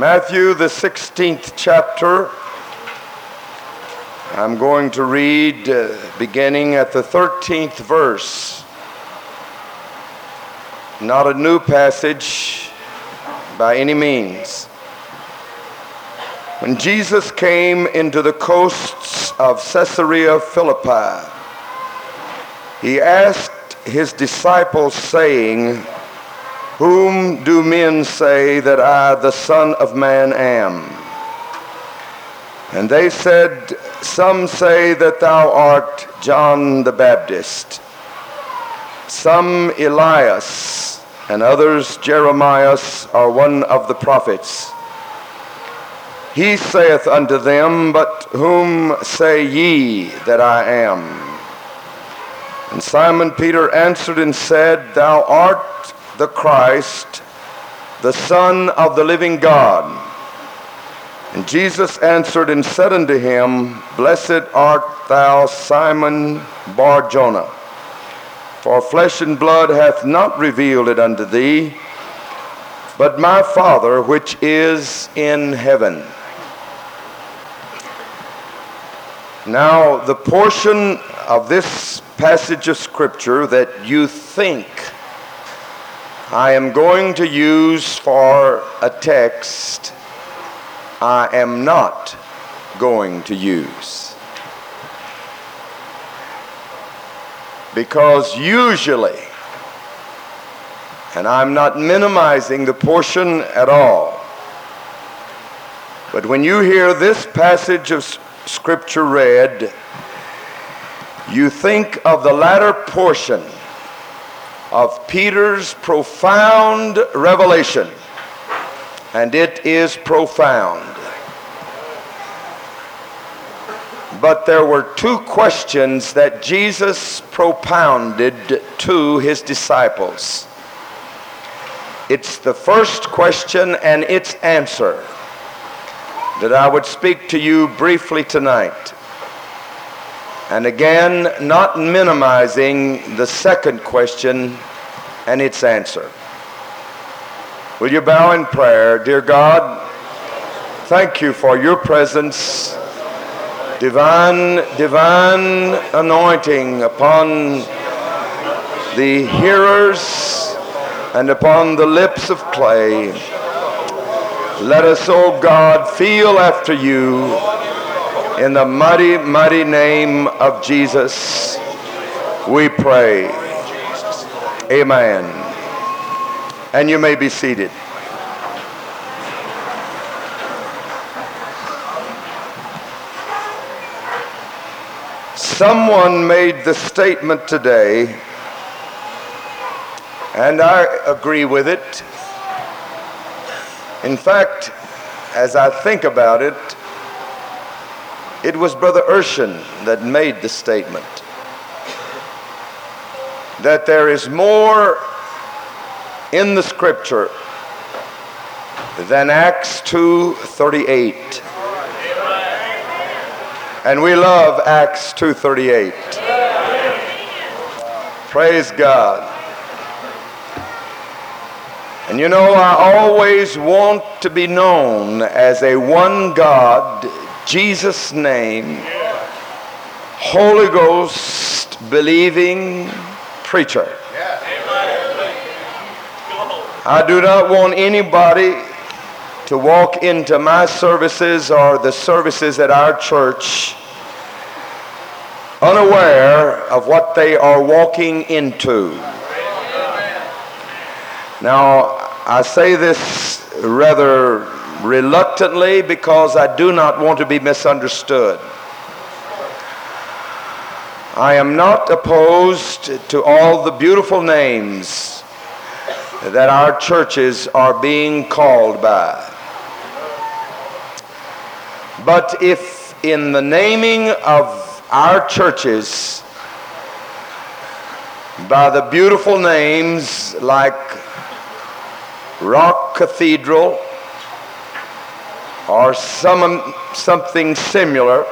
Matthew, the 16th chapter. I'm going to read uh, beginning at the 13th verse. Not a new passage by any means. When Jesus came into the coasts of Caesarea Philippi, he asked his disciples, saying, whom do men say that I, the Son of Man, am? And they said, Some say that thou art John the Baptist, some Elias, and others Jeremiah or one of the prophets. He saith unto them, But whom say ye that I am? And Simon Peter answered and said, Thou art the Christ, the Son of the living God. And Jesus answered and said unto him, Blessed art thou, Simon Bar-Jonah, for flesh and blood hath not revealed it unto thee, but my Father which is in heaven. Now, the portion of this passage of Scripture that you think I am going to use for a text I am not going to use. Because usually, and I'm not minimizing the portion at all, but when you hear this passage of Scripture read, you think of the latter portion of Peter's profound revelation, and it is profound. But there were two questions that Jesus propounded to his disciples. It's the first question and its answer that I would speak to you briefly tonight. And again, not minimizing the second question and its answer. Will you bow in prayer? Dear God, thank you for your presence, divine, divine anointing upon the hearers and upon the lips of clay. Let us, O oh God, feel after you in the mighty, mighty name of Jesus, we pray. Amen. And you may be seated. Someone made the statement today, and I agree with it. In fact, as I think about it, it was Brother Urshan that made the statement that there is more in the scripture than Acts 2:38. And we love Acts 2:38. Praise God. And you know, I always want to be known as a one God Jesus' name, Holy Ghost believing preacher. I do not want anybody to walk into my services or the services at our church unaware of what they are walking into. Now, I say this rather reluctantly because I do not want to be misunderstood. I am not opposed to all the beautiful names that our churches are being called by. But if in the naming of our churches, by the beautiful names like Rock Cathedral, or some, something similar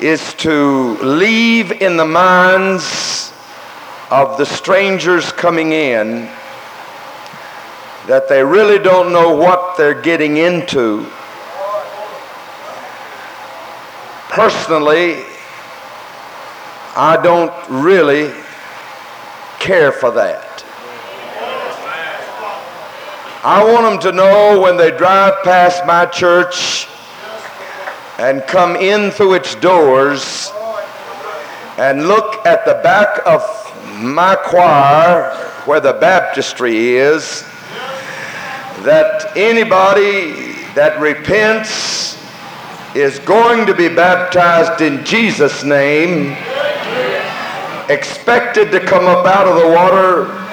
is to leave in the minds of the strangers coming in that they really don't know what they're getting into. Personally, I don't really care for that. I want them to know when they drive past my church and come in through its doors and look at the back of my choir where the baptistry is that anybody that repents is going to be baptized in Jesus' name, expected to come up out of the water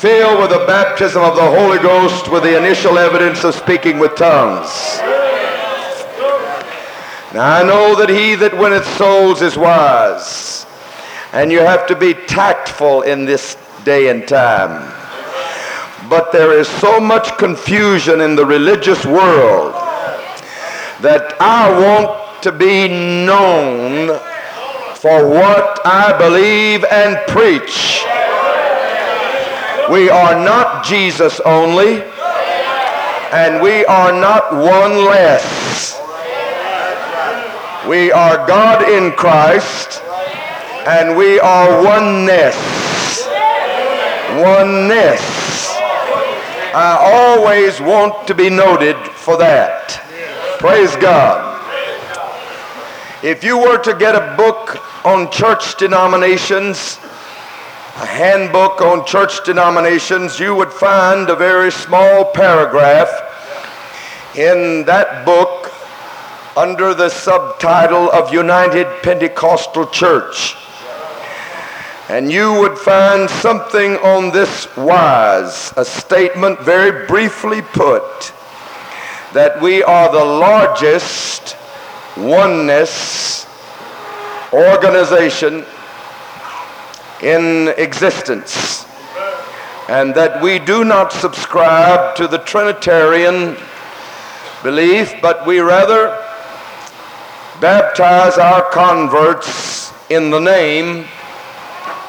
filled with the baptism of the Holy Ghost with the initial evidence of speaking with tongues. Now I know that he that winneth souls is wise, and you have to be tactful in this day and time. But there is so much confusion in the religious world that I want to be known for what I believe and preach. We are not Jesus only, and we are not one less. We are God in Christ, and we are oneness. Oneness. I always want to be noted for that. Praise God. If you were to get a book on church denominations, a handbook on church denominations, you would find a very small paragraph in that book under the subtitle of United Pentecostal Church. And you would find something on this wise, a statement very briefly put, that we are the largest oneness organization in existence. And that we do not subscribe to the Trinitarian belief, but we rather baptize our converts in the name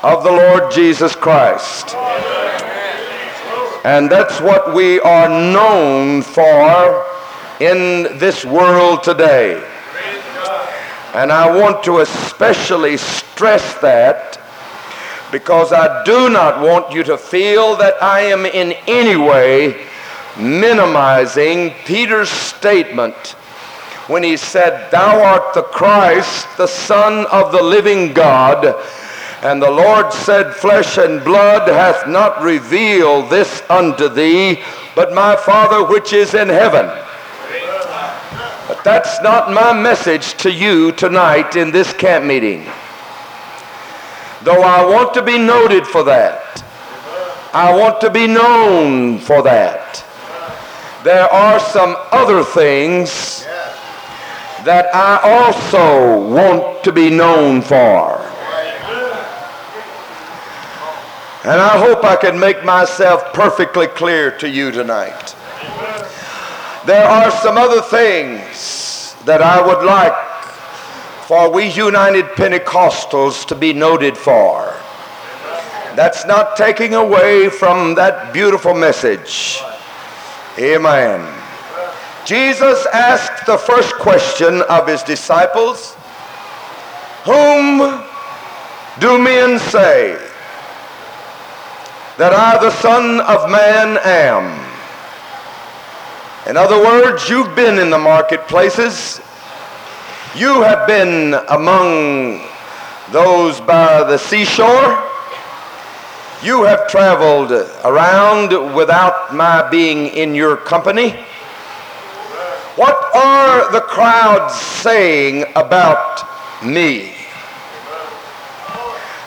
of the Lord Jesus Christ. And that's what we are known for in this world today. And I want to especially stress that because I do not want you to feel that I am in any way minimizing Peter's statement when he said, Thou art the Christ, the Son of the living God. And the Lord said, Flesh and blood hath not revealed this unto thee, but my Father which is in heaven. But that's not my message to you tonight in this camp meeting. Though I want to be noted for that. I want to be known for that. There are some other things that I also want to be known for. And I hope I can make myself perfectly clear to you tonight. There are some other things that I would like for we United Pentecostals to be noted for. That's not taking away from that beautiful message. Amen. Jesus asked the first question of his disciples, Whom do men say that I, the Son of Man, am. In other words, you've been in the marketplaces. You have been among those by the seashore. You have traveled around without my being in your company. What are the crowds saying about me?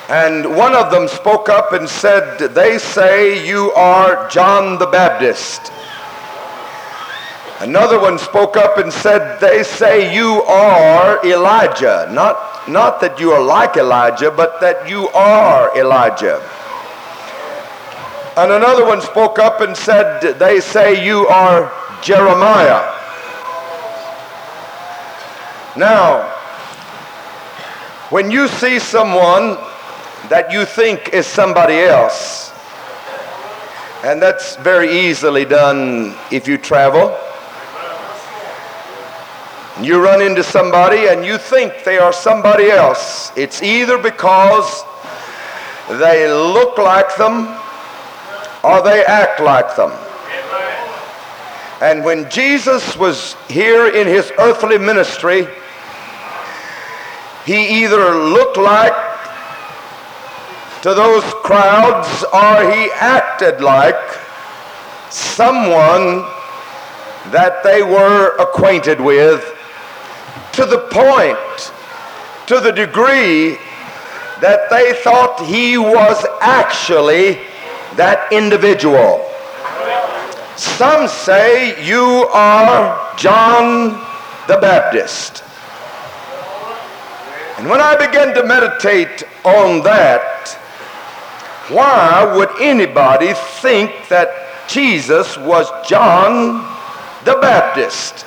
And one of them spoke up and said, They say you are John the Baptist. Another one spoke up and said, They say you are Elijah. Not, not that you are like Elijah, but that you are Elijah. And another one spoke up and said, They say you are Jeremiah. Now, when you see someone that you think is somebody else, And that's very easily done if you travel. You run into somebody and you think they are somebody else. It's either because they look like them or they act like them. And when Jesus was here in his earthly ministry, he either looked like to those crowds or he acted like someone that they were acquainted with to the point, to the degree that they thought he was actually that individual. Some say you are John the Baptist. And when I began to meditate on that, why would anybody think that Jesus was John the Baptist?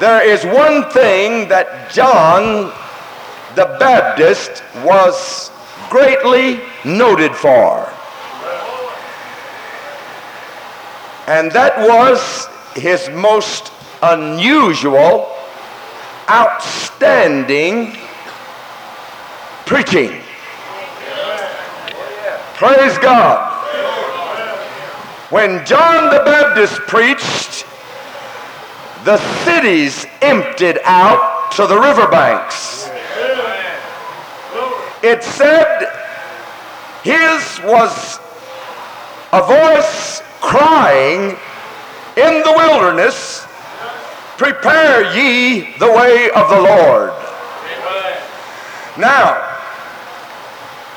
There is one thing that John the Baptist was greatly noted for. And that was his most unusual, outstanding preaching. Praise God. When John the Baptist preached, the cities emptied out to the riverbanks. It said his was a voice crying in the wilderness, Prepare ye the way of the Lord. Now,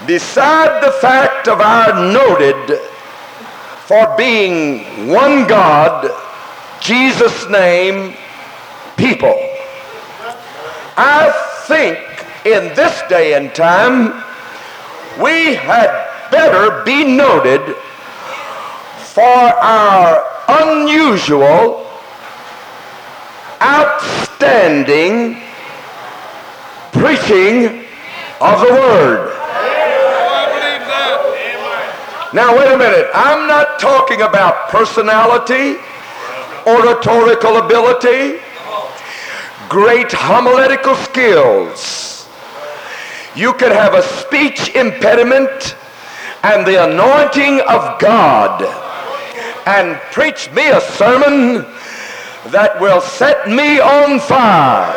beside the fact of our noted for being one God, Jesus' name people. I think in this day and time, we had better be noted for our unusual, outstanding preaching of the Word. Now, wait a minute. I'm not talking about personality oratorical ability, great homiletical skills. You could have a speech impediment and the anointing of God and preach me a sermon that will set me on fire.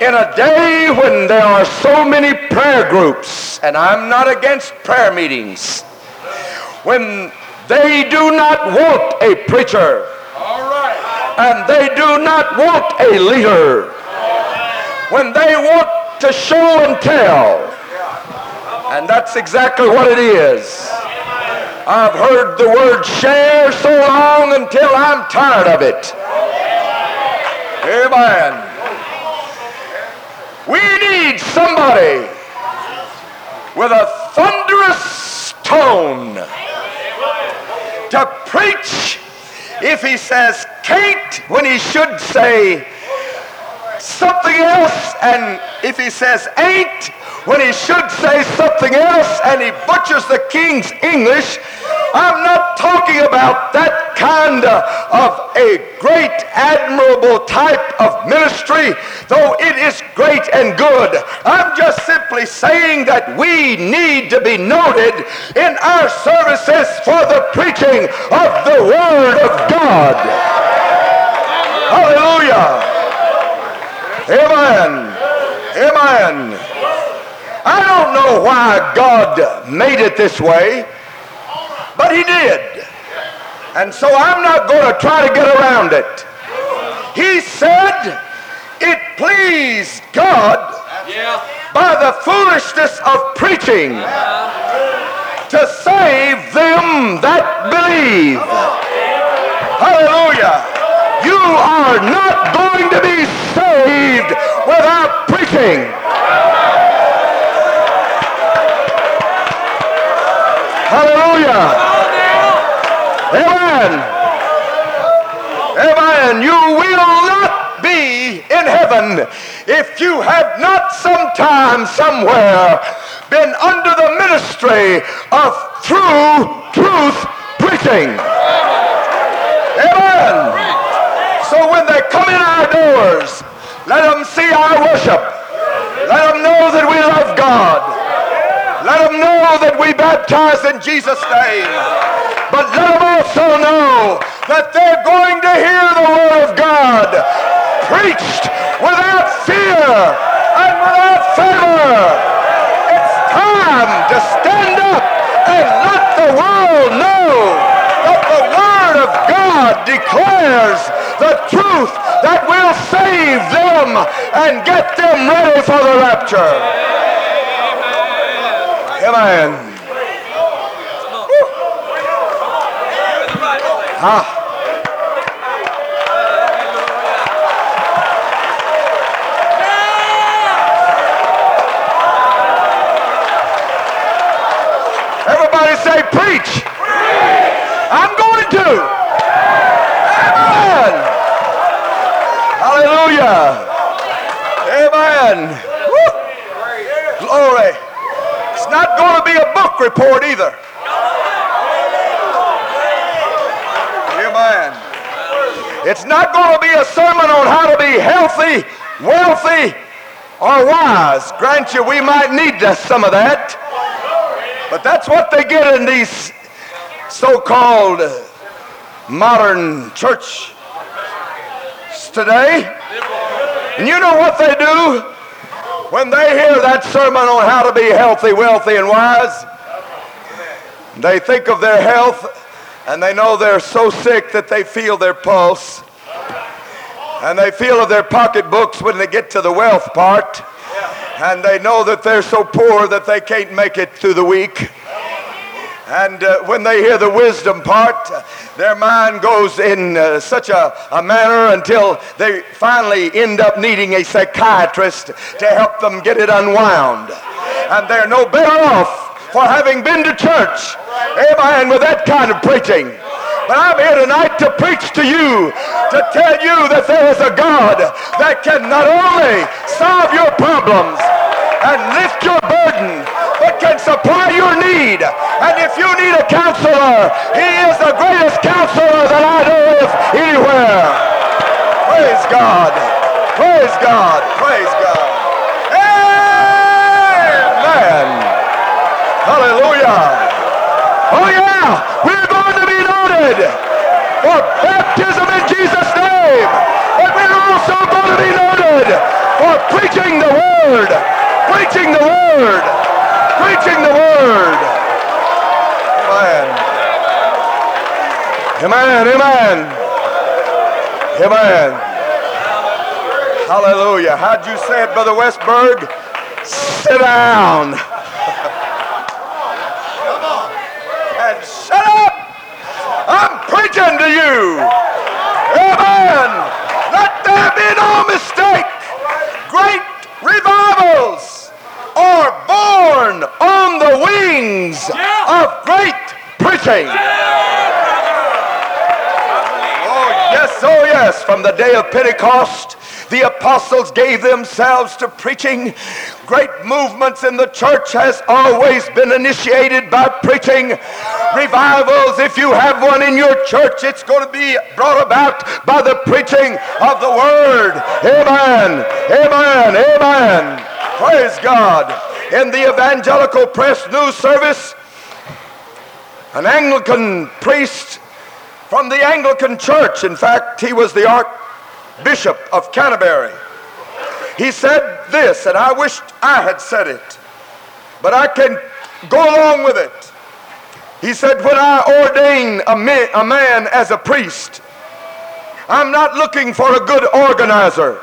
In a day when there are so many prayer groups, and I'm not against prayer meetings, when they do not want a preacher. And they do not want a leader. When they want to show and tell. And that's exactly what it is. I've heard the word share so long until I'm tired of it. Amen. We need somebody with a thunderous tone to preach if he says can't when he should say something else. And if he says ain't when he should say something else and he butchers the king's English I'm not talking about that kind of a great, admirable type of ministry, though it is great and good. I'm just simply saying that we need to be noted in our services for the preaching of the Word of God. Hallelujah. Amen. Amen. I don't know why God made it this way. But he did. And so I'm not going to try to get around it. He said it pleased God by the foolishness of preaching to save them that believe. Hallelujah. You are not going to be saved without preaching. Hallelujah. Amen. Amen. You will not be in heaven if you have not sometime, somewhere, been under the ministry of true truth preaching. Amen. So when they come in our doors, let them see our worship. Let them know that we love God. Let them know that we baptize in Jesus' name. But let them also know that they're going to hear the Word of God preached without fear and without favor. It's time to stand up and let the world know that the Word of God declares the truth that will save them and get them ready for the rapture. Amen. Ah. Everybody say preach. I'm going to. Amen. Hallelujah. Amen. Woo. Glory. It's not going to be a book report either. Amen. It's not going to be a sermon on how to be healthy, wealthy, or wise. Grant you, we might need some of that. But that's what they get in these so-called modern church today. And you know what they do? When they hear that sermon on how to be healthy, wealthy, and wise, they think of their health and they know they're so sick that they feel their pulse. And they feel of their pocketbooks when they get to the wealth part and they know that they're so poor that they can't make it through the week. And uh, when they hear the wisdom part, their mind goes in uh, such a, a manner until they finally end up needing a psychiatrist to help them get it unwound. And they're no better off for having been to church, amen, with that kind of preaching. But I'm here tonight to preach to you, to tell you that there is a God that can not only solve your problems and lift your burden, but can supply your need. And if you need a counselor, he is the greatest counselor that I know of anywhere. Praise God. Praise God. Praise God. Amen. Hallelujah. Oh yeah, we're going to be noted for baptism in Jesus' name. But we're also going to be noted for preaching the word. Preaching the word. Preaching the word. Amen. Amen. Amen. Amen. Hallelujah. How'd you say it, Brother Westberg? Sit down. and shut up. I'm to you. Amen. Let there be no mistake. Great revivals are born on the wings of great preaching. Oh, yes, oh, yes. From the day of Pentecost, the apostles gave themselves to preaching. Great movements in the church has always been initiated by preaching. Revivals, if you have one in your church, it's going to be brought about by the preaching of the word. Amen. Amen. Amen. Praise God. In the evangelical press news service, an Anglican priest from the Anglican church, in fact, he was the Archbishop of Canterbury. He said this, and I wished I had said it, but I can go along with it. He said, When I ordain a man, a man as a priest, I'm not looking for a good organizer,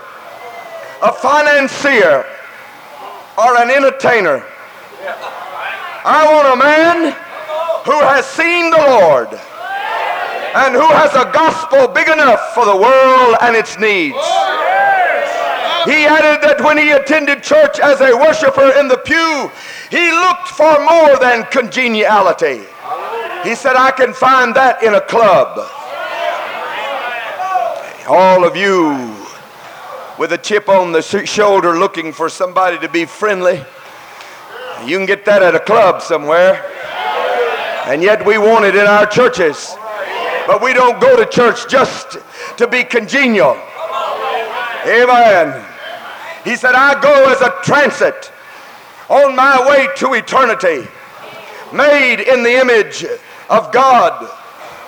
a financier, or an entertainer. I want a man who has seen the Lord and who has a gospel big enough for the world and its needs. Oh, he added that when he attended church as a worshiper in the pew, he looked for more than congeniality. He said, I can find that in a club. All of you with a chip on the shoulder looking for somebody to be friendly, you can get that at a club somewhere. And yet we want it in our churches. But we don't go to church just to be congenial. Amen. He said, I go as a transit on my way to eternity, made in the image of God,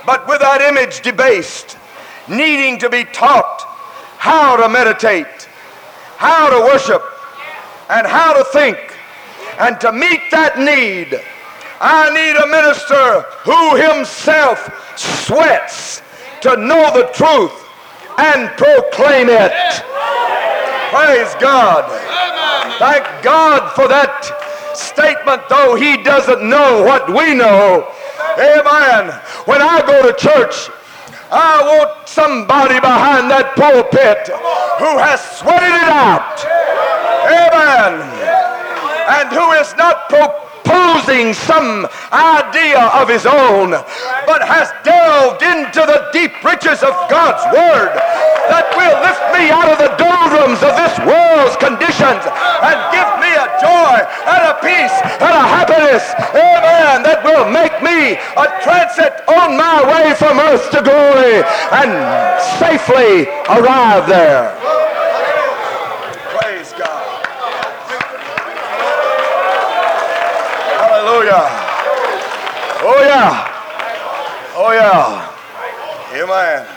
but with that image debased, needing to be taught how to meditate, how to worship, and how to think. And to meet that need, I need a minister who himself sweats to know the truth and proclaim it. Praise God. Thank God for that statement, though he doesn't know what we know. Amen. When I go to church, I want somebody behind that pulpit who has sweated it out. Amen. And who is not proclaiming some idea of his own, but has delved into the deep riches of God's Word that will lift me out of the doldrums of this world's conditions and give me a joy and a peace and a happiness, amen, that will make me a transit on my way from earth to glory and safely arrive there. Hallelujah. Oh, yeah. Oh, yeah. Amen.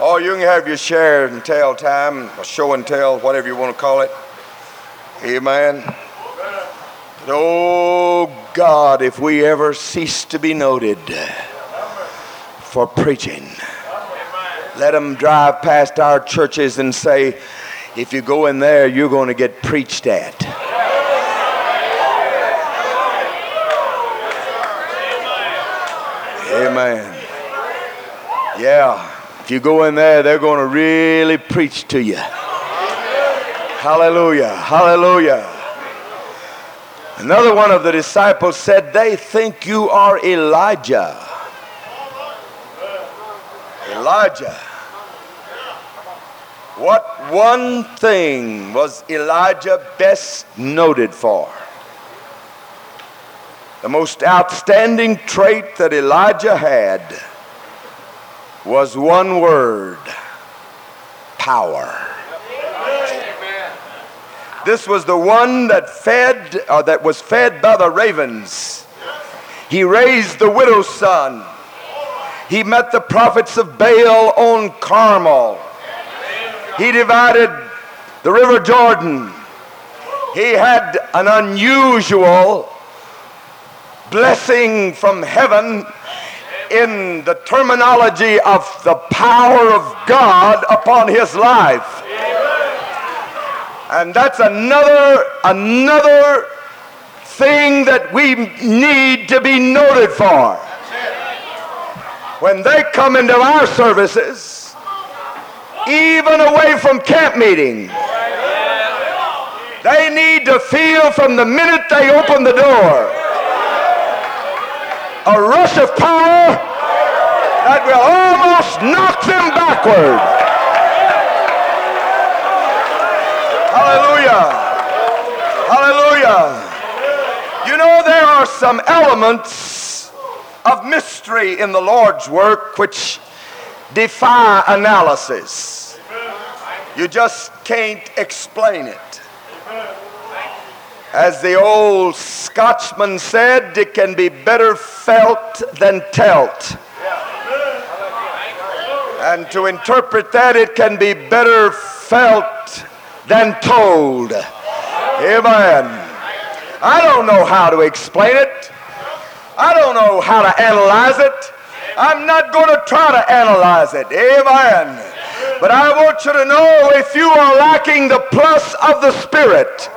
Oh, you can have your share and tell time, or show and tell, whatever you want to call it. Amen. But oh, God, if we ever cease to be noted for preaching, let them drive past our churches and say, if you go in there, you're going to get preached at. Amen. Yeah. If you go in there, they're going to really preach to you. Hallelujah. Hallelujah. Another one of the disciples said, They think you are Elijah. Elijah. What one thing was Elijah best noted for? The most outstanding trait that Elijah had was one word power. This was the one that fed, or that was fed by the ravens. He raised the widow's son. He met the prophets of Baal on Carmel. He divided the river Jordan. He had an unusual blessing from heaven in the terminology of the power of God upon his life. And that's another another thing that we need to be noted for. When they come into our services, even away from camp meeting, they need to feel from the minute they open the door a rush of power that will almost knock them backward. Hallelujah. Hallelujah. You know, there are some elements of mystery in the Lord's work which defy analysis. You just can't explain it. As the old Scotchman said, it can be better felt than telt. And to interpret that, it can be better felt than told. Amen. I don't know how to explain it. I don't know how to analyze it. I'm not going to try to analyze it. Amen. But I want you to know if you are lacking the plus of the Spirit,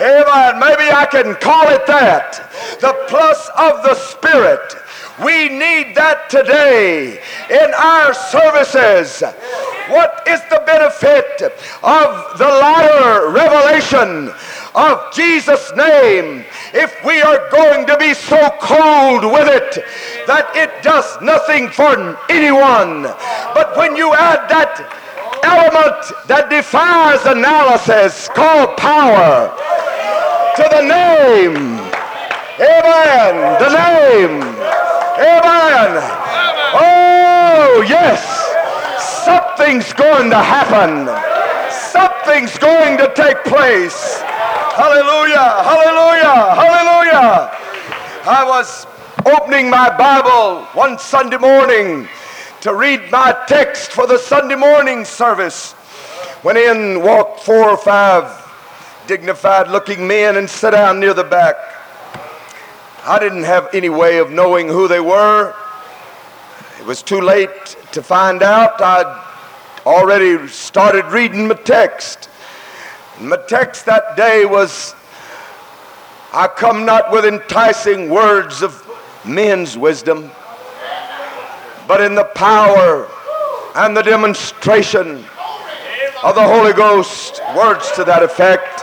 amen, maybe I can call it that, the plus of the Spirit. We need that today in our services. What is the benefit of the latter revelation of Jesus' name if we are going to be so cold with it that it does nothing for anyone. But when you add that element that defies analysis called power to the name, amen, the name Amen. Oh, yes. Something's going to happen. Something's going to take place. Hallelujah. Hallelujah. Hallelujah. I was opening my Bible one Sunday morning to read my text for the Sunday morning service. When in walked four or five dignified looking men and sat down near the back. I didn't have any way of knowing who they were. It was too late to find out. I'd already started reading my text. My text that day was I come not with enticing words of men's wisdom, but in the power and the demonstration of the Holy Ghost. Words to that effect.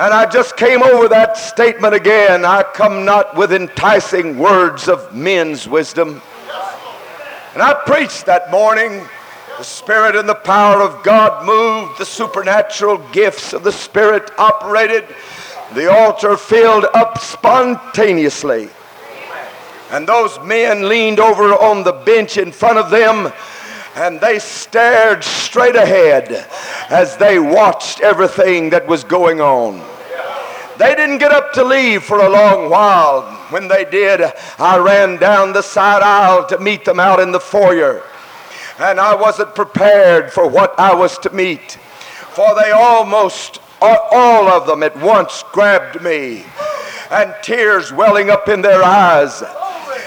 And I just came over that statement again. I come not with enticing words of men's wisdom. And I preached that morning. The Spirit and the power of God moved. The supernatural gifts of the Spirit operated. The altar filled up spontaneously. And those men leaned over on the bench in front of them and they stared straight ahead as they watched everything that was going on. They didn't get up to leave for a long while. When they did, I ran down the side aisle to meet them out in the foyer. And I wasn't prepared for what I was to meet. For they almost, all of them at once grabbed me and tears welling up in their eyes.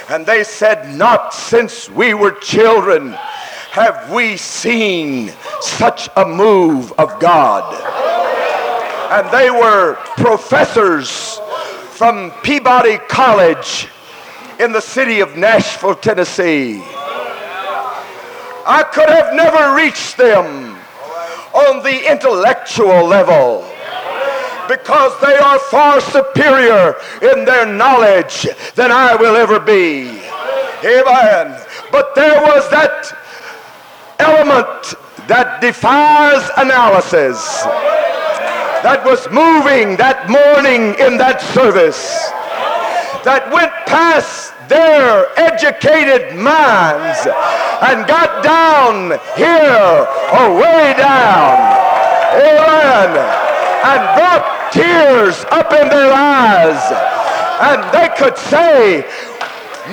And they said, Not since we were children have we seen such a move of God. And they were professors from Peabody College in the city of Nashville, Tennessee. I could have never reached them on the intellectual level because they are far superior in their knowledge than I will ever be. Amen. But there was that element that defies analysis that was moving that morning in that service that went past their educated minds and got down here or way down. Amen. And brought tears up in their eyes. And they could say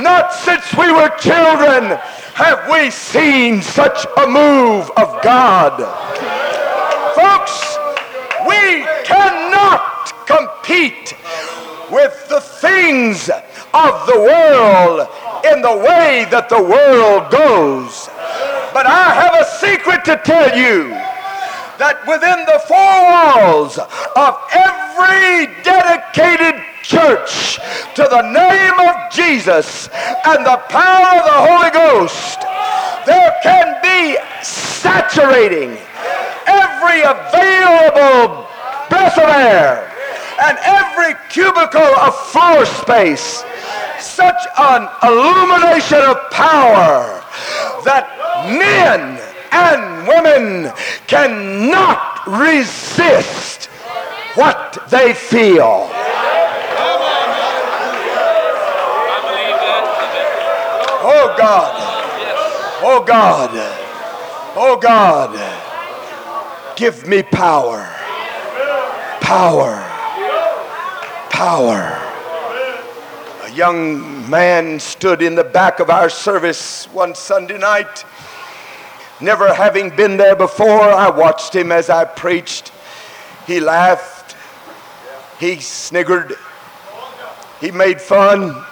not since we were children have we seen such a move of God. Folks, we cannot compete with the things of the world in the way that the world goes. But I have a secret to tell you that within the four walls of every dedicated church to the name of Jesus and the power of the Holy Ghost, there can be saturating every available breath of air and every cubicle of floor space such an illumination of power that men and women cannot resist what they feel. Oh God. Oh God. Oh God. Give me power. Power. Power. Young man stood in the back of our service one Sunday night. Never having been there before, I watched him as I preached. He laughed. He sniggered. He made fun.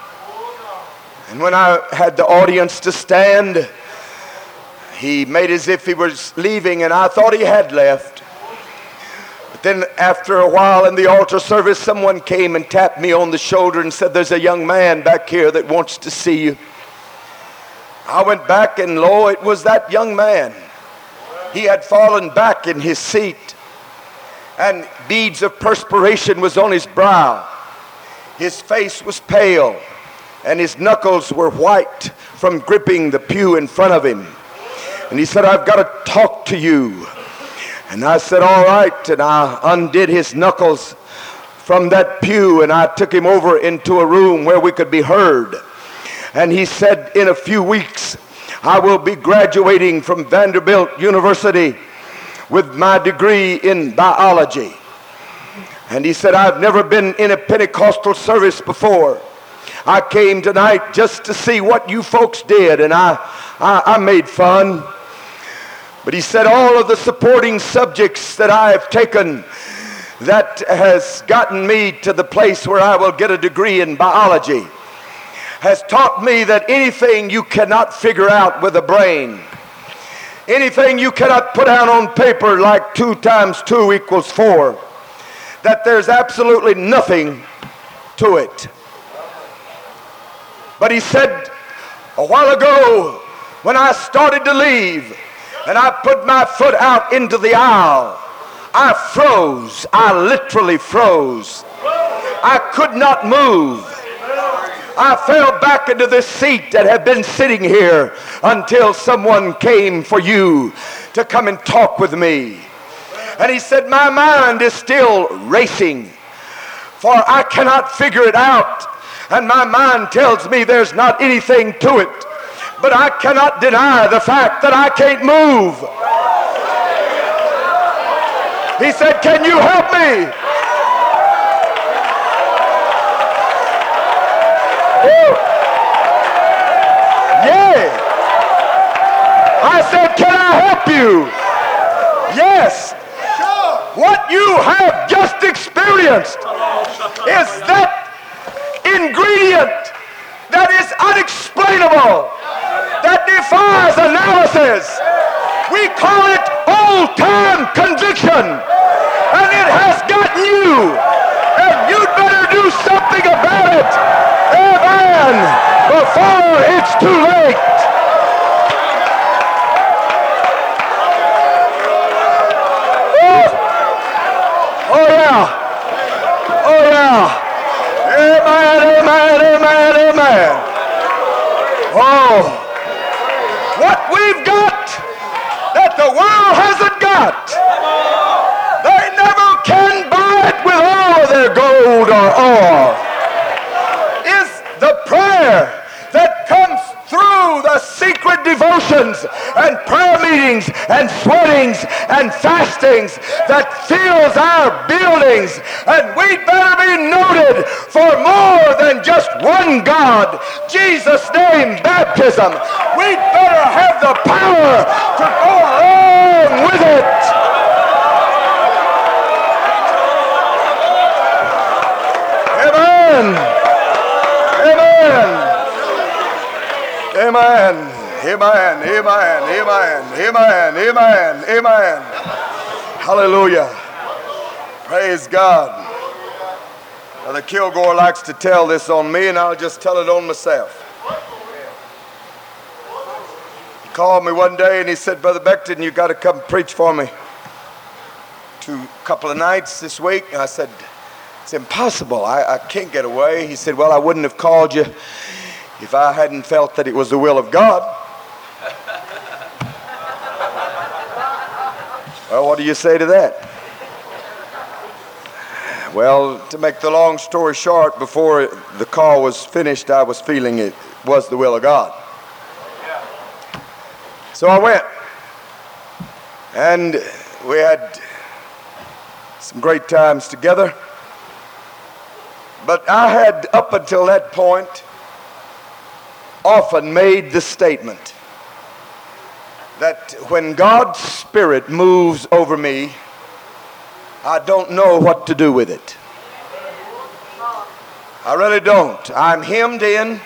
And when I had the audience to stand, he made as if he was leaving, and I thought he had left. Then, after a while in the altar service, someone came and tapped me on the shoulder and said, There's a young man back here that wants to see you. I went back, and lo, it was that young man. He had fallen back in his seat, and beads of perspiration was on his brow. His face was pale and his knuckles were white from gripping the pew in front of him. And he said, I've got to talk to you. And I said, All right. And I undid his knuckles from that pew and I took him over into a room where we could be heard. And he said, in a few weeks, I will be graduating from Vanderbilt University with my degree in biology. And he said, I've never been in a Pentecostal service before. I came tonight just to see what you folks did, and I, I, I made fun. But he said, all of the supporting subjects that I have taken that has gotten me to the place where I will get a degree in biology has taught me that anything you cannot figure out with a brain, anything you cannot put down on paper like two times two equals four, that there's absolutely nothing to it. But he said a while ago when I started to leave and I put my foot out into the aisle, I froze. I literally froze. I could not move. I fell back into the seat that had been sitting here until someone came for you to come and talk with me. And he said, My mind is still racing, for I cannot figure it out. And my mind tells me there's not anything to it. But I cannot deny the fact that I can't move. He said, Can you help me? Yeah. I said, Can I help you? Yes. What you have just experienced is that ingredient that is unexplainable, that defies analysis. We call it old time conviction, and it has gotten you, and you'd better do something about it. Amen. Before it's too late. Oh, oh yeah. Oh yeah. Amen, amen, amen, amen. Oh. What we've got that the world hasn't got. They never can buy it with all their gold or ore prayer that comes through the secret devotions and prayer meetings and sweatings and fastings that fills our buildings. And we'd better be noted for more than just one God, Jesus' name baptism. We'd better have the power to go along with it. Amen. Amen. Amen. Amen. Amen. Amen. Amen. Amen. Amen. Hallelujah. Praise God. Now the Kilgore likes to tell this on me, and I'll just tell it on myself. He called me one day and he said, Brother Becton, you got to come preach for me two couple of nights this week. And I said, It's impossible. I, I can't get away. He said, Well, I wouldn't have called you if I hadn't felt that it was the will of God. well, what do you say to that? Well, to make the long story short, before the call was finished, I was feeling it was the will of God. So I went. And we had some great times together. But I had, up until that point, often made the statement that when God's Spirit moves over me, I don't know what to do with it. I really don't. I'm hemmed in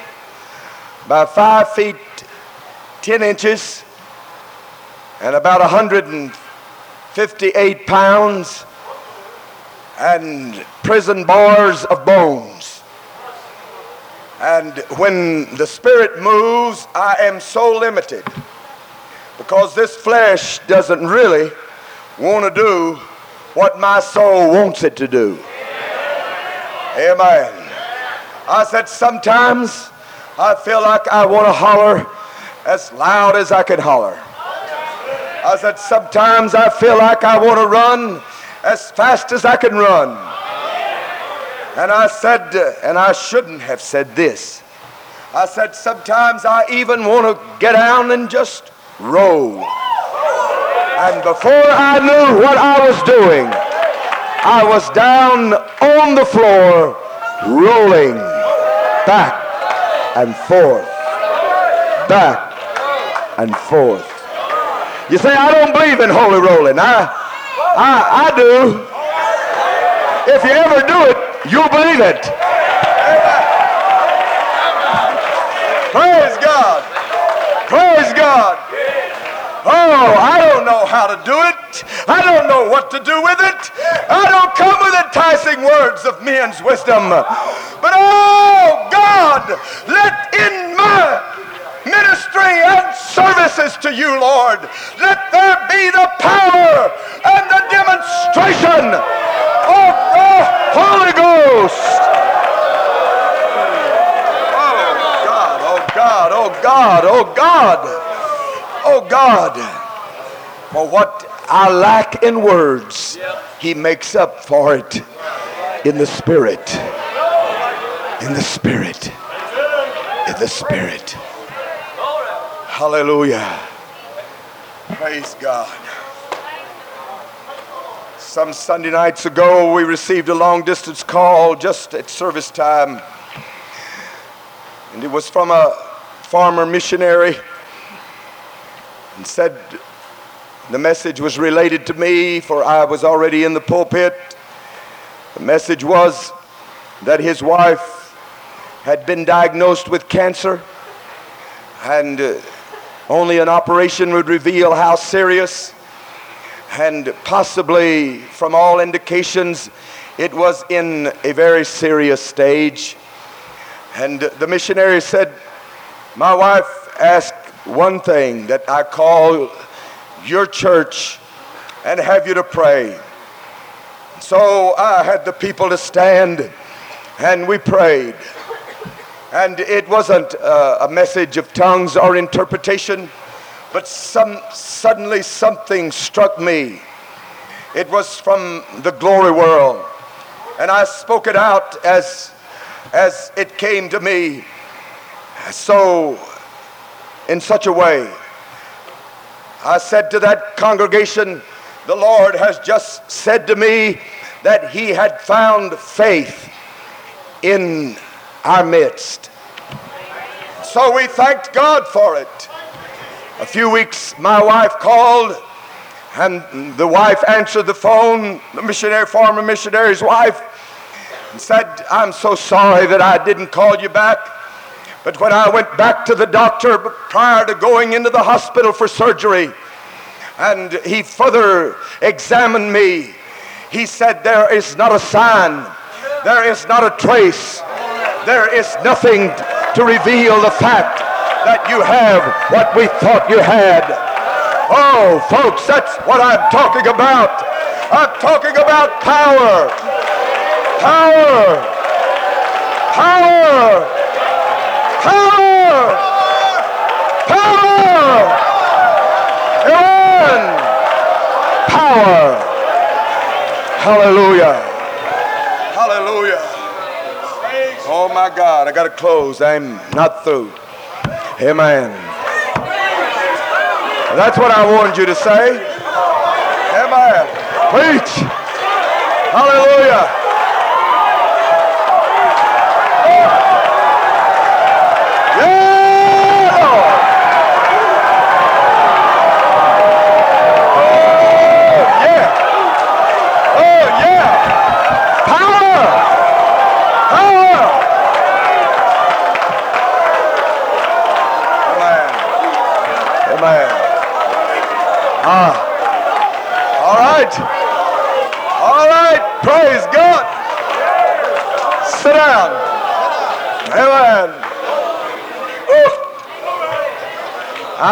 by five feet ten inches and about 158 pounds and prison bars of bones. And when the Spirit moves, I am so limited because this flesh doesn't really want to do what my soul wants it to do. Amen. I said, sometimes I feel like I want to holler as loud as I can holler. I said, sometimes I feel like I want to run as fast as I can run. And I said, and I shouldn't have said this, I said, sometimes I even want to get down and just roll. And before I knew what I was doing, I was down on the floor, rolling back and forth, back and forth. You say, I don't believe in holy rolling. I, I, I do. If you ever do it, you'll believe it. Praise God. Praise God. Oh, I don't know how to do it. I don't know what to do with it. I don't come with enticing words of men's wisdom. But oh, God, let in my ministry and services to you, Lord, let there be the power and the demonstration of the Holy Ghost. Oh God, oh God, oh God, oh God, oh God. For what I lack in words, He makes up for it in the Spirit. In the Spirit. In the Spirit. Hallelujah. Praise God. Some Sunday nights ago, we received a long distance call just at service time. And it was from a farmer missionary and said the message was related to me, for I was already in the pulpit. The message was that his wife had been diagnosed with cancer, and uh, only an operation would reveal how serious. And possibly, from all indications, it was in a very serious stage. And the missionary said, my wife asked one thing that I call your church and have you to pray. So I had the people to stand and we prayed. And it wasn't uh, a message of tongues or interpretation, but some, suddenly something struck me. It was from the glory world. And I spoke it out as, as it came to me so in such a way. I said to that congregation, the Lord has just said to me that he had found faith in our midst. So we thanked God for it. A few weeks, my wife called, and the wife answered the phone, the missionary, former missionary's wife, and said, I'm so sorry that I didn't call you back. But when I went back to the doctor prior to going into the hospital for surgery, and he further examined me, he said, There is not a sign, there is not a trace, there is nothing to reveal the fact that you have what we thought you had. Oh, folks, that's what I'm talking about. I'm talking about power. Power. Power. Power! Power! Amen! Power! Hallelujah! Oh my God, I got to close. I'm not through. Amen. That's what I wanted you to say. Amen. Preach. Hallelujah.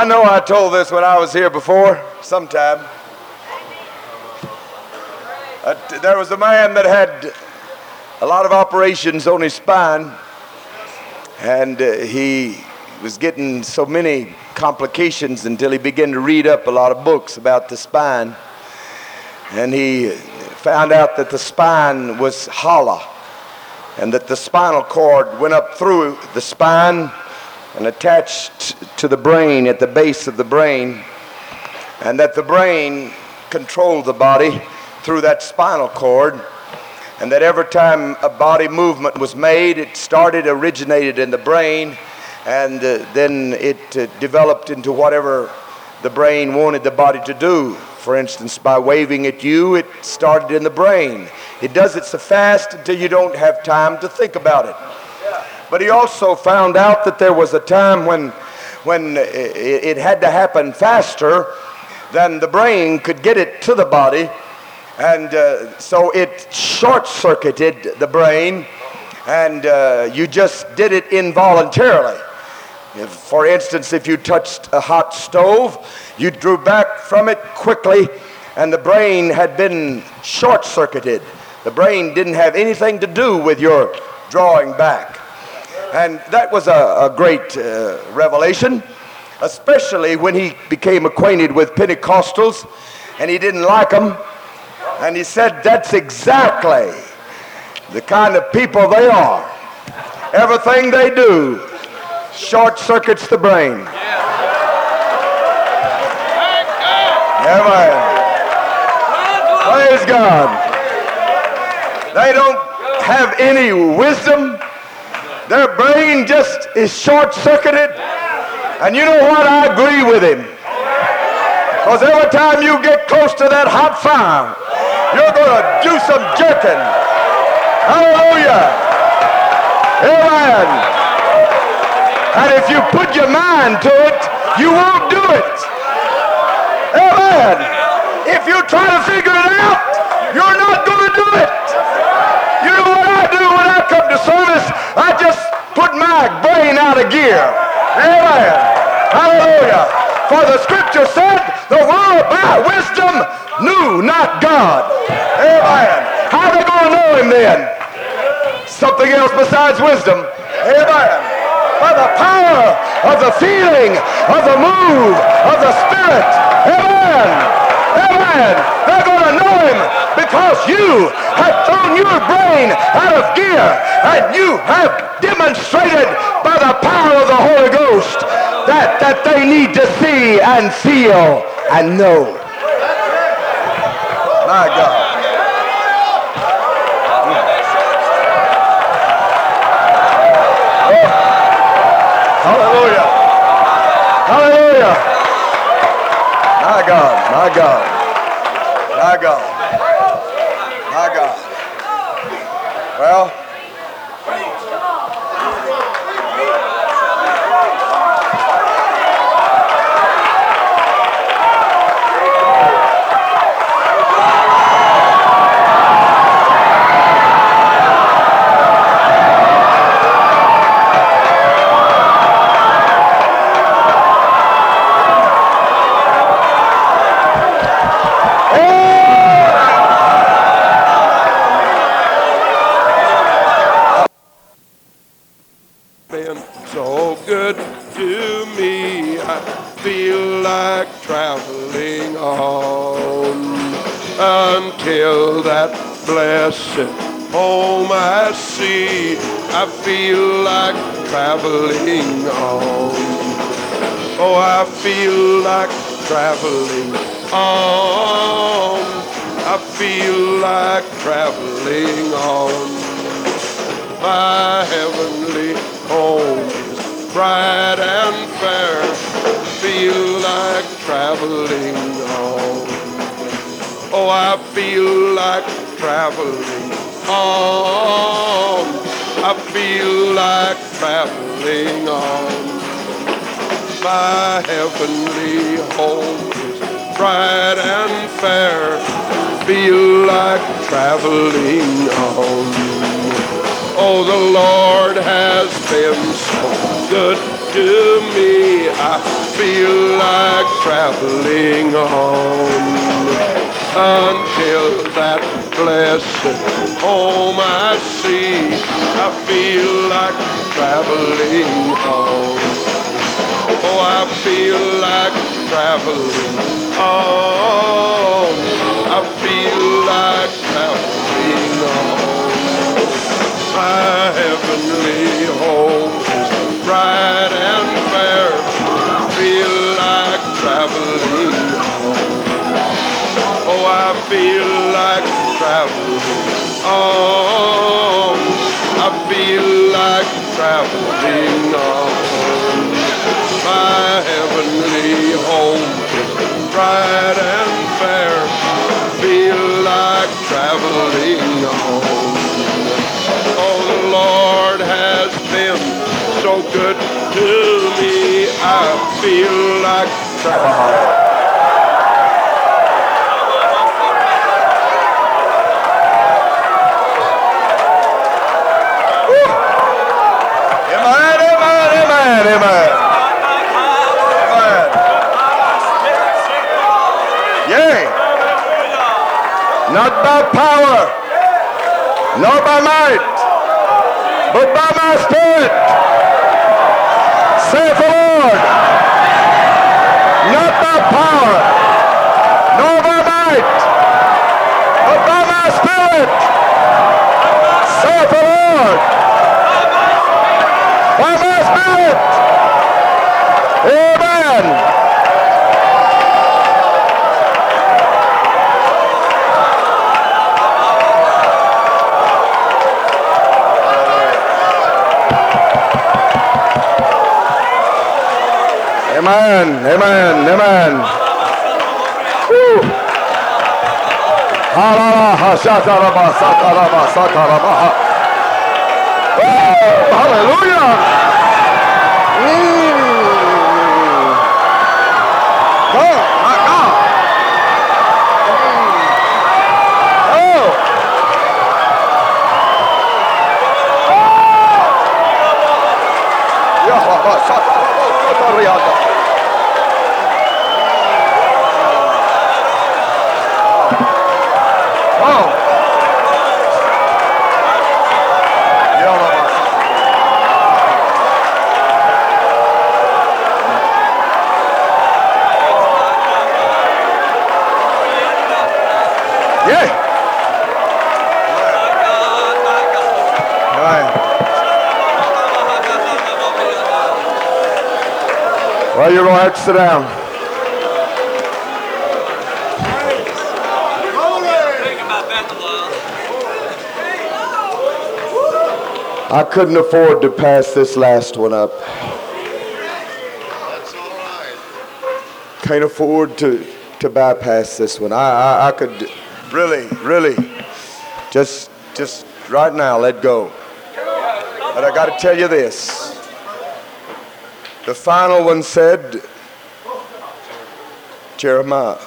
I know I told this when I was here before, sometime. Uh, there was a man that had a lot of operations on his spine, and uh, he was getting so many complications until he began to read up a lot of books about the spine. And he found out that the spine was hollow and that the spinal cord went up through the spine and attached to the brain at the base of the brain, and that the brain controlled the body through that spinal cord, and that every time a body movement was made, it started, originated in the brain, and uh, then it uh, developed into whatever the brain wanted the body to do. For instance, by waving at you, it started in the brain. It does it so fast until you don't have time to think about it. But he also found out that there was a time when, when it had to happen faster than the brain could get it to the body. And uh, so it short circuited the brain, and uh, you just did it involuntarily. If, for instance, if you touched a hot stove, you drew back from it quickly, and the brain had been short circuited. The brain didn't have anything to do with your drawing back. And that was a, a great uh, revelation, especially when he became acquainted with Pentecostals and he didn't like them. And he said, That's exactly the kind of people they are. Everything they do short circuits the brain. Amen. Praise God. They don't have any wisdom. Their brain just is short circuited. And you know what? I agree with him. Because every time you get close to that hot fire, you're going to do some jerking. Hallelujah. Amen. And if you put your mind to it, you won't do it. Amen. If you try to figure it out, you're not going to do it. I come to service? I just put my brain out of gear. Amen. Hallelujah. For the scripture said, the world by wisdom knew not God. Amen. How are they going to know him then? Something else besides wisdom. Amen by the power of the feeling, of the move, of the Spirit. Amen. Amen. They're going to know him because you have thrown your brain out of gear and you have demonstrated by the power of the Holy Ghost that, that they need to see and feel and know. My God. Hallelujah. Hallelujah. My God, my God, my God, my God. Well, traveling on. Oh, I feel like traveling on. I feel like traveling on. My heavenly home is bright and fair. Feel like traveling on. Oh, I feel like traveling on. I feel like traveling on my heavenly home is bright and fair. Feel like traveling on. Oh, the Lord has been so good to me. I feel like traveling on until that blessed home I see. I feel like traveling on. Oh, I feel like traveling on. I feel like traveling on. My heavenly home is bright and fair. Feel like traveling home. Oh, I feel like traveling on. Oh, I feel like traveling on. My heavenly home bright and fair. Feel like traveling home. Oh, the Lord has been so good to me. I feel like traveling. Amen, amen, amen, amen. Amen. Yea. Not by power, nor by might, but by my spirit, saith the Lord. Not by power, nor by might, but by my spirit, saith the Lord. By my spirit. Amen. Amen. Amen. Amen. Hallelujah. Mm. God, my God. Mm. Oh. Yahweh, saka-la-ba, saka-rianda. Oh. Yahweh, Yeah. Right. Well, you're going to have to sit down. I couldn't afford to pass this last one up. Can't afford to, to bypass this one. I, I, I could really, really just, just right now let go. But I got to tell you this. The final one said, Jeremiah.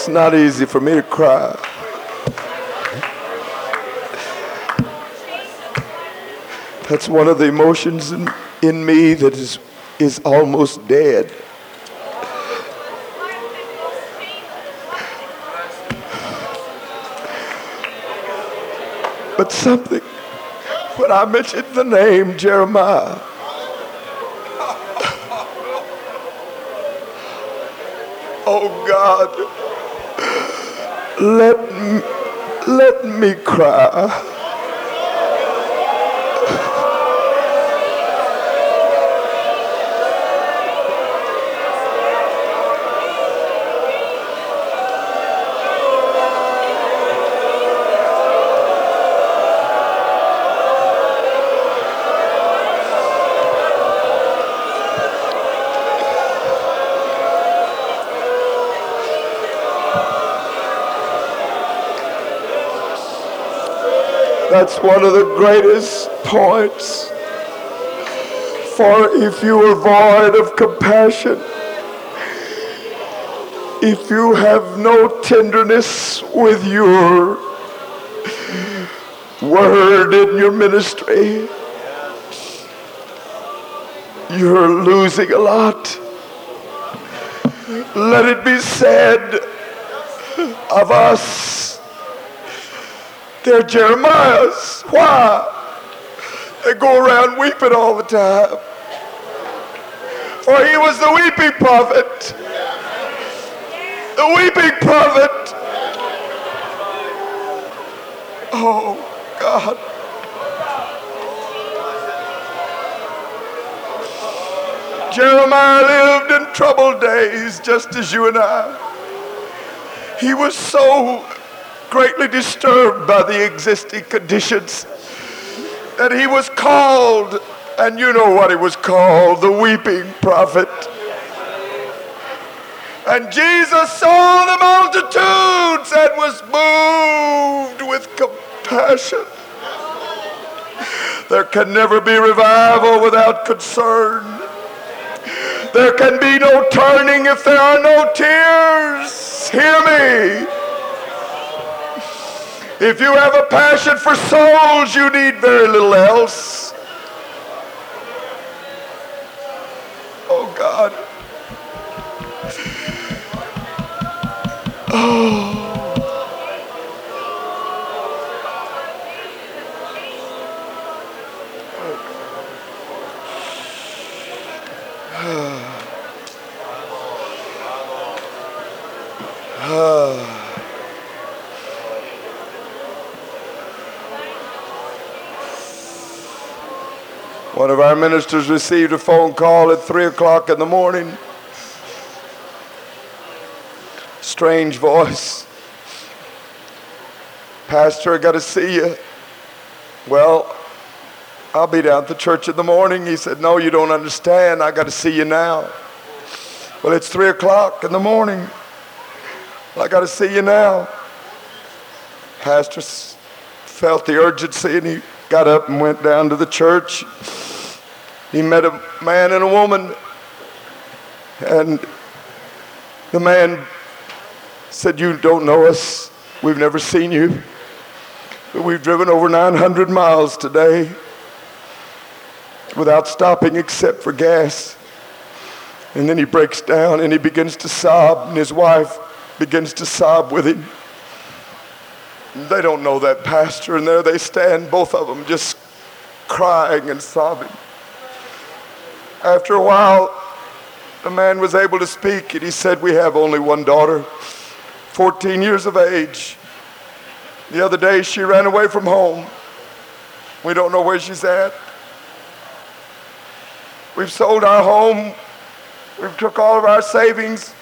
It's not easy for me to cry. That's one of the emotions in, in me that is, is almost dead. But something, when I mentioned the name Jeremiah, oh God, let me, let me cry. That's one of the greatest points. For if you are void of compassion, if you have no tenderness with your word in your ministry, you're losing a lot. Let it be said of us, they're Jeremiah's. Why? They go around weeping all the time. For he was the weeping prophet. The weeping prophet. Oh, God. Jeremiah lived in troubled days just as you and I. He was so greatly disturbed by the existing conditions that he was called, and you know what he was called, the weeping prophet. And Jesus saw the multitudes and was moved with compassion. There can never be revival without concern. There can be no turning if there are no tears. Hear me. If you have a passion for souls, you need very little else. Oh, God. Oh. Ministers received a phone call at 3 o'clock in the morning. Strange voice. Pastor, I got to see you. Well, I'll be down at the church in the morning. He said, No, you don't understand. I got to see you now. Well, it's 3 o'clock in the morning. I got to see you now. Pastor felt the urgency and he got up and went down to the church. He met a man and a woman, and the man said, You don't know us. We've never seen you. But we've driven over 900 miles today without stopping except for gas. And then he breaks down and he begins to sob, and his wife begins to sob with him. They don't know that pastor, and there they stand, both of them just crying and sobbing. After a while, the man was able to speak, and he said, We have only one daughter, 14 years of age. The other day, she ran away from home. We don't know where she's at. We've sold our home. We've took all of our savings.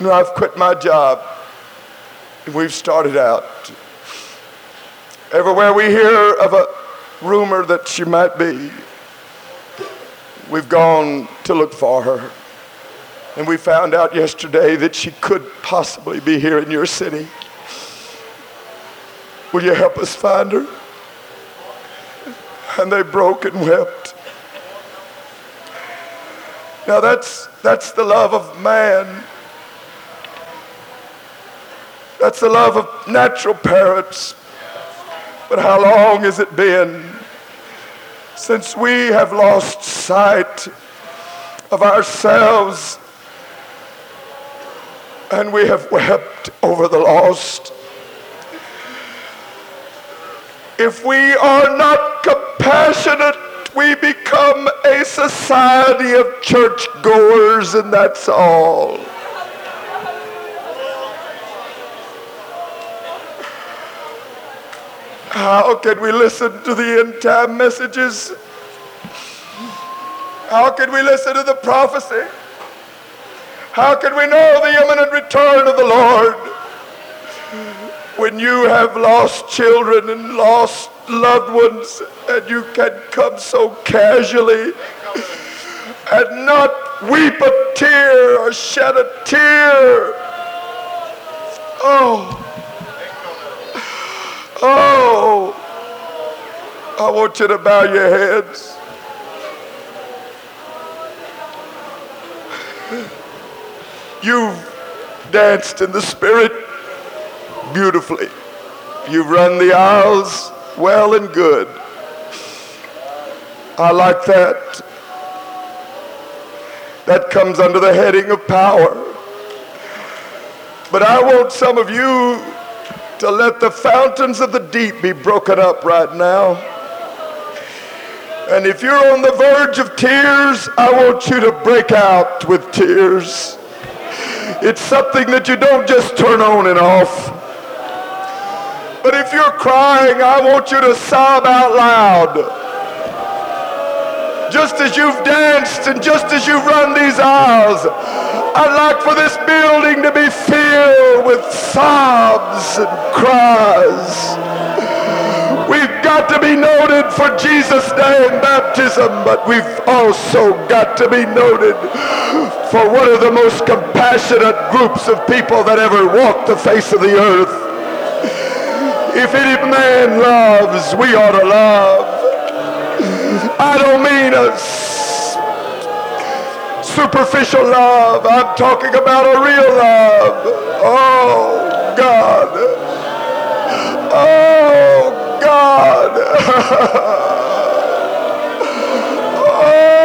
I've quit my job. We've started out. Everywhere we hear of a rumor that she might be, we've gone to look for her. And we found out yesterday that she could possibly be here in your city. Will you help us find her? And they broke and wept. Now that's, that's the love of man. That's the love of natural parents. But how long has it been since we have lost sight of ourselves and we have wept over the lost? If we are not compassionate, we become a society of churchgoers, and that's all. How can we listen to the end time messages? How can we listen to the prophecy? How can we know the imminent return of the Lord when you have lost children and lost loved ones and you can come so casually and not weep a tear or shed a tear? Oh. Oh, I want you to bow your heads. You've danced in the Spirit beautifully. You've run the aisles well and good. I like that. That comes under the heading of power. But I want some of you to let the fountains of the deep be broken up right now. And if you're on the verge of tears, I want you to break out with tears. It's something that you don't just turn on and off. But if you're crying, I want you to sob out loud just as you've danced and just as you've run these aisles, I'd like for this building to be filled with sobs and cries. Got to be noted for Jesus' name baptism, but we've also got to be noted for one of the most compassionate groups of people that ever walked the face of the earth. If any man loves, we ought to love. I don't mean a superficial love. I'm talking about a real love. Oh, God. Oh, God. will oh.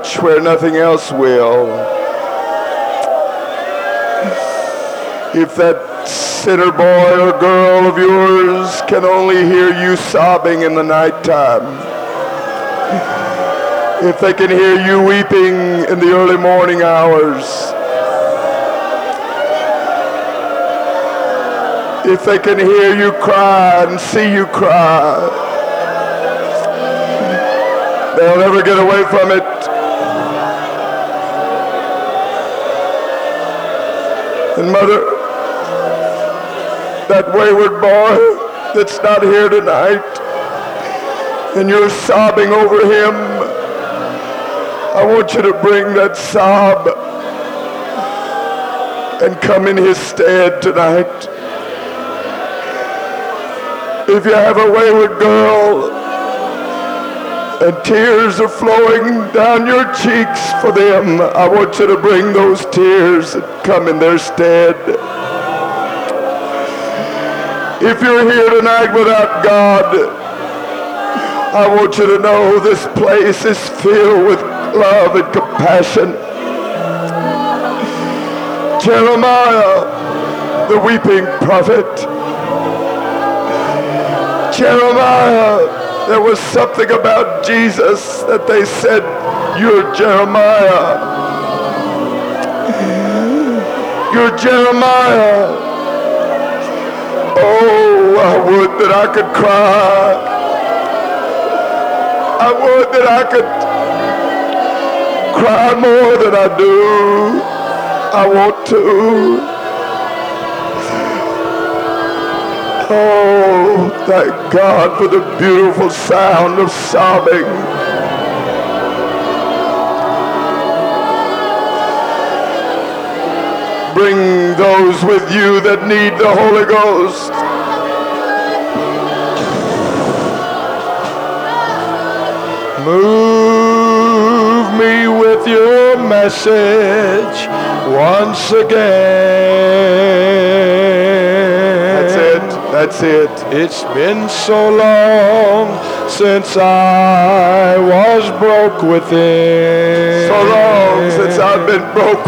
Touch where nothing else will. If that sinner boy or girl of yours can only hear you sobbing in the nighttime, if they can hear you weeping in the early morning hours, if they can hear you cry and see you cry, They'll never get away from it. And mother, that wayward boy that's not here tonight, and you're sobbing over him, I want you to bring that sob and come in his stead tonight. If you have a wayward girl, and tears are flowing down your cheeks for them, I want you to bring those tears and come in their stead. If you're here tonight without God, I want you to know this place is filled with love and compassion. Jeremiah, the weeping prophet. Jeremiah, there was something about Jesus that they said, you're Jeremiah. You're Jeremiah. Oh, I would that I could cry. I would that I could cry more than I do. I want to. Thank God for the beautiful sound of sobbing. Bring those with you that need the Holy Ghost. Move me with your message once again. That's it. It's been so long since I was broke within. So long since I've been broke